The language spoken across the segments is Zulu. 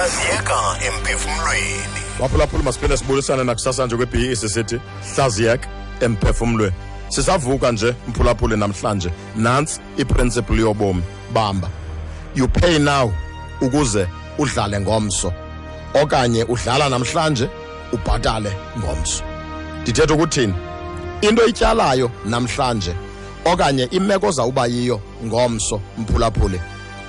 Hlaziyeka emphefumulweni. baphulaphula masiphinde sibulisane nakusasa nje kwe-be sisithi hlaziyeka emphefumulweni. Sisavuka nje mphulaphuli namhlanje. Nantsi iprinciple yobomi. Bamba. You pay now ukuze udlale ngomso. Okanye udlala namhlanje ubhatale ngomso. Ndithetha ukuthini? Into ityalayo namhlanje okanye imeko zawuba yiyo ngomso mphulaphuli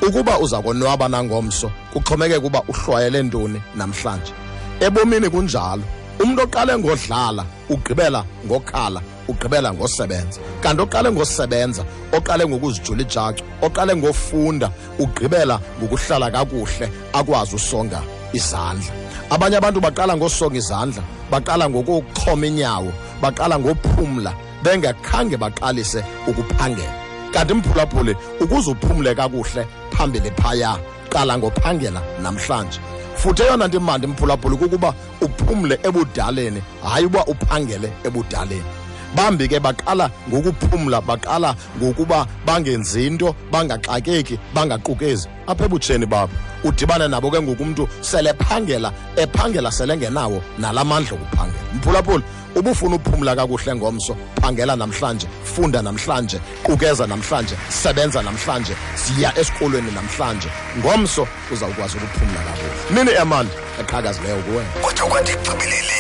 ukuba uza konwaba nangomso kuxhomekeka uba uhlwayele ntoni namhlanje. Ebomini kunjalo umuntu oqale ngodlala ugqibela ngokhala ugqibela ngosebenza. Kanti oqale ngosebenza oqale ngokuzijula ijacu oqale ngofunda ugqibela ngokuhlala kakuhle akwazi usonga izandla. Abanye abantu baqala ngosonga izandla baqala ngokuxhoma inyawo baqala ngophumla bengakhange baqalise ukuphangela. Kanti mphulaphuli ukuze uphumle kakuhle phambili phaya. Qala ngophangela namhlanje. Futhi eyona nto imandi mphulaphuli kukuba uphumle ebudaleni hayi uba uphangele ebudaleni bambi ke baqala ngokuphumla baqala ngokuba bangenzi nto bangaxakeki bangaqukezi apha ebutsheni babo udibane nabo ke ngoku umntu sele ephangela ephangela sele engenawo nala mandla okuphangela. Mphulaphula ubufuna uphumla kakuhle ngomso. Phangela namhlanje funda namhlanje qukeza namhlanje sebenza namhlanje siya esikolweni namhlanje. Ngomso uzawukwazi ukuphumla kakuhle. Nini emandi eqhakazileyo kuwena Kodwa kwathi gqibelele